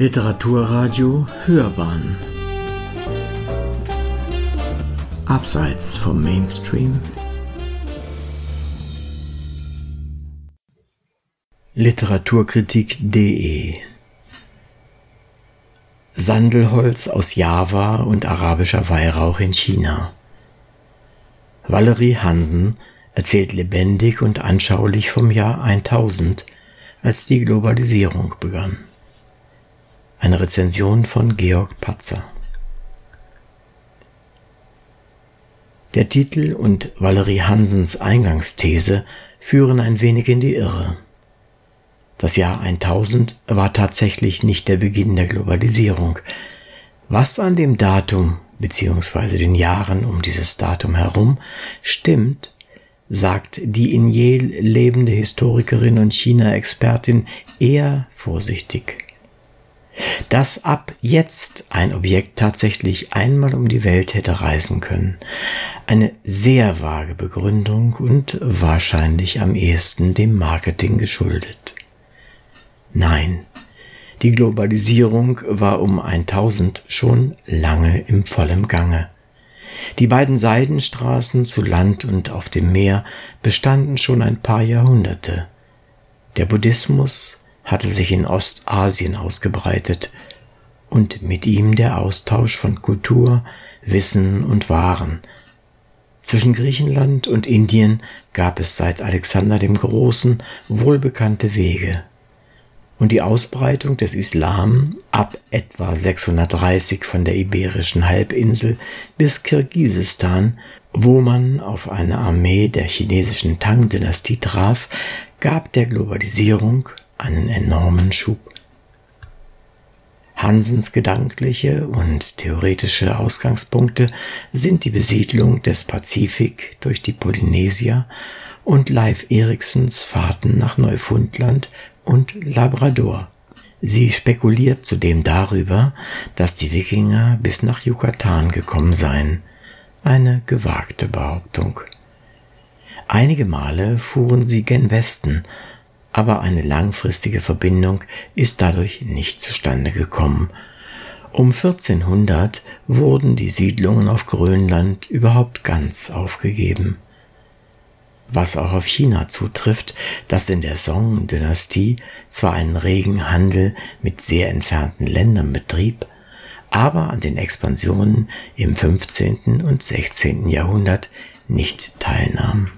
Literaturradio Hörbahn. Abseits vom Mainstream. Literaturkritik.de Sandelholz aus Java und arabischer Weihrauch in China. Valerie Hansen erzählt lebendig und anschaulich vom Jahr 1000, als die Globalisierung begann. Eine Rezension von Georg Patzer. Der Titel und Valerie Hansens Eingangsthese führen ein wenig in die Irre. Das Jahr 1000 war tatsächlich nicht der Beginn der Globalisierung. Was an dem Datum bzw. den Jahren um dieses Datum herum stimmt, sagt die in Yale lebende Historikerin und China-Expertin eher vorsichtig dass ab jetzt ein Objekt tatsächlich einmal um die Welt hätte reisen können. Eine sehr vage Begründung und wahrscheinlich am ehesten dem Marketing geschuldet. Nein, die Globalisierung war um 1000 schon lange im vollen Gange. Die beiden Seidenstraßen zu Land und auf dem Meer bestanden schon ein paar Jahrhunderte. Der Buddhismus, hatte sich in Ostasien ausgebreitet und mit ihm der Austausch von Kultur, Wissen und Waren. Zwischen Griechenland und Indien gab es seit Alexander dem Großen wohlbekannte Wege. Und die Ausbreitung des Islam ab etwa 630 von der iberischen Halbinsel bis Kirgisistan, wo man auf eine Armee der chinesischen Tang-Dynastie traf, gab der Globalisierung einen enormen Schub. Hansens gedankliche und theoretische Ausgangspunkte sind die Besiedlung des Pazifik durch die Polynesier und Leif Eriksens Fahrten nach Neufundland und Labrador. Sie spekuliert zudem darüber, dass die Wikinger bis nach Yucatan gekommen seien. Eine gewagte Behauptung. Einige Male fuhren sie gen Westen, aber eine langfristige Verbindung ist dadurch nicht zustande gekommen. Um 1400 wurden die Siedlungen auf Grönland überhaupt ganz aufgegeben. Was auch auf China zutrifft, das in der Song-Dynastie zwar einen regen Handel mit sehr entfernten Ländern betrieb, aber an den Expansionen im 15. und 16. Jahrhundert nicht teilnahm.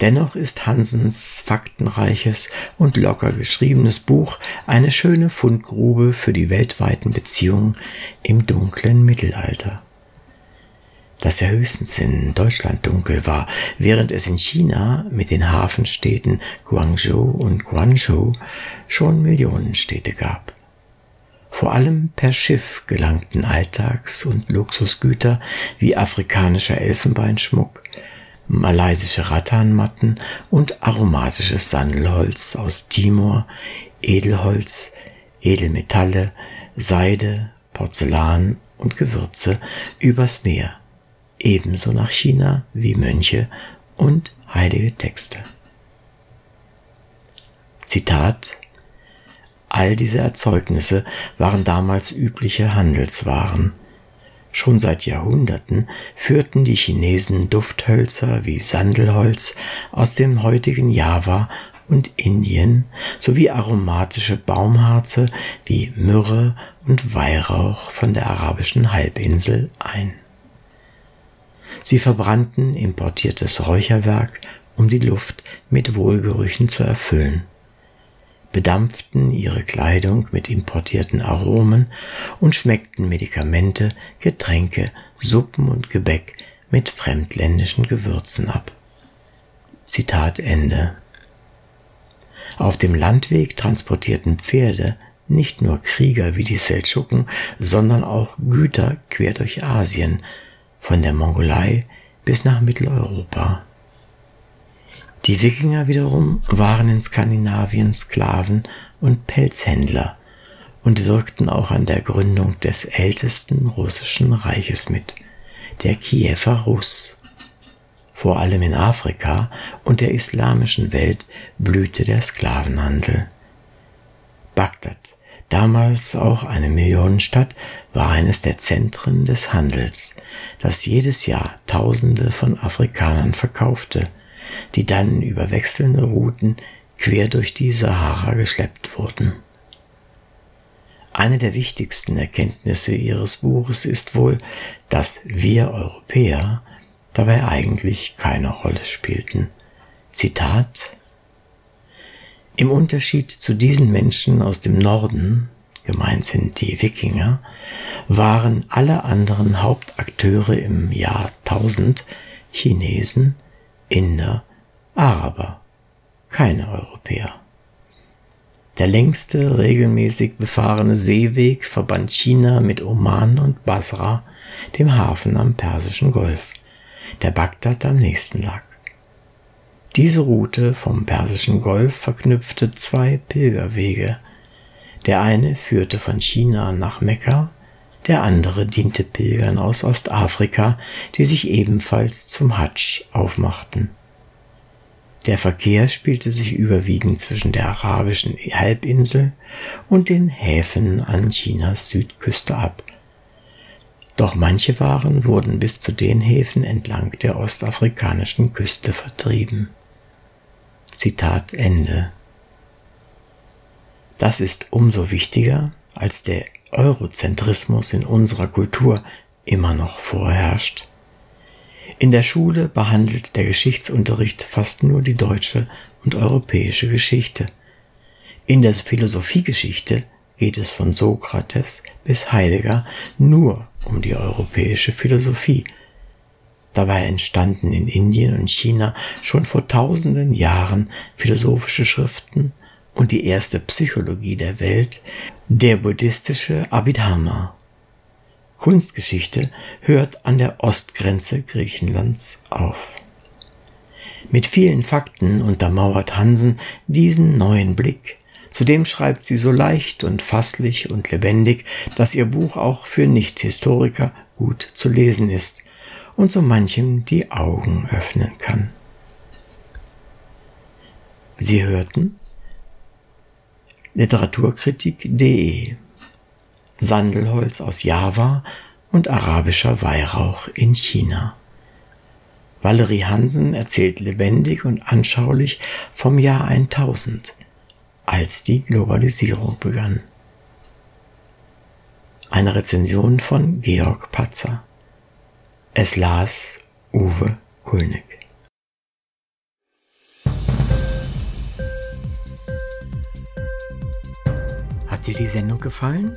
Dennoch ist Hansens faktenreiches und locker geschriebenes Buch eine schöne Fundgrube für die weltweiten Beziehungen im dunklen Mittelalter. Dass ja höchstens in Deutschland dunkel war, während es in China mit den Hafenstädten Guangzhou und Guangzhou schon Millionenstädte gab. Vor allem per Schiff gelangten Alltags- und Luxusgüter wie afrikanischer Elfenbeinschmuck, malaysische Rattanmatten und aromatisches Sandelholz aus Timor, Edelholz, Edelmetalle, Seide, Porzellan und Gewürze übers Meer, ebenso nach China wie Mönche und heilige Texte. Zitat All diese Erzeugnisse waren damals übliche Handelswaren, Schon seit Jahrhunderten führten die Chinesen Dufthölzer wie Sandelholz aus dem heutigen Java und Indien sowie aromatische Baumharze wie Myrrhe und Weihrauch von der arabischen Halbinsel ein. Sie verbrannten importiertes Räucherwerk, um die Luft mit Wohlgerüchen zu erfüllen bedampften ihre Kleidung mit importierten Aromen und schmeckten Medikamente, Getränke, Suppen und Gebäck mit fremdländischen Gewürzen ab. Zitat Ende. Auf dem Landweg transportierten Pferde nicht nur Krieger wie die Seldschuken, sondern auch Güter quer durch Asien, von der Mongolei bis nach Mitteleuropa. Die Wikinger wiederum waren in Skandinavien Sklaven und Pelzhändler und wirkten auch an der Gründung des ältesten russischen Reiches mit, der Kiewer Rus. Vor allem in Afrika und der islamischen Welt blühte der Sklavenhandel. Bagdad, Damals auch eine Millionenstadt war eines der Zentren des Handels, das jedes Jahr Tausende von Afrikanern verkaufte, die dann über wechselnde Routen quer durch die Sahara geschleppt wurden. Eine der wichtigsten Erkenntnisse ihres Buches ist wohl, dass wir Europäer dabei eigentlich keine Rolle spielten. Zitat Im Unterschied zu diesen Menschen aus dem Norden, gemeint sind die Wikinger, waren alle anderen Hauptakteure im Jahr 1000 Chinesen, Inder, Araber, keine Europäer. Der längste regelmäßig befahrene Seeweg verband China mit Oman und Basra, dem Hafen am Persischen Golf, der Bagdad am nächsten lag. Diese Route vom Persischen Golf verknüpfte zwei Pilgerwege. Der eine führte von China nach Mekka, der andere diente Pilgern aus Ostafrika, die sich ebenfalls zum Hadsch aufmachten. Der Verkehr spielte sich überwiegend zwischen der arabischen Halbinsel und den Häfen an Chinas Südküste ab. Doch manche Waren wurden bis zu den Häfen entlang der ostafrikanischen Küste vertrieben. Zitat Ende. Das ist umso wichtiger, als der Eurozentrismus in unserer Kultur immer noch vorherrscht. In der Schule behandelt der Geschichtsunterricht fast nur die deutsche und europäische Geschichte. In der Philosophiegeschichte geht es von Sokrates bis Heidegger nur um die europäische Philosophie. Dabei entstanden in Indien und China schon vor tausenden Jahren philosophische Schriften und die erste Psychologie der Welt, der buddhistische Abhidharma. Kunstgeschichte hört an der Ostgrenze Griechenlands auf. Mit vielen Fakten untermauert Hansen diesen neuen Blick. Zudem schreibt sie so leicht und fasslich und lebendig, dass ihr Buch auch für Nichthistoriker gut zu lesen ist und so manchem die Augen öffnen kann. Sie hörten Literaturkritik.de Sandelholz aus Java und arabischer Weihrauch in China. Valerie Hansen erzählt lebendig und anschaulich vom Jahr 1000, als die Globalisierung begann. Eine Rezension von Georg Patzer. Es las Uwe Kulnig. Hat dir die Sendung gefallen?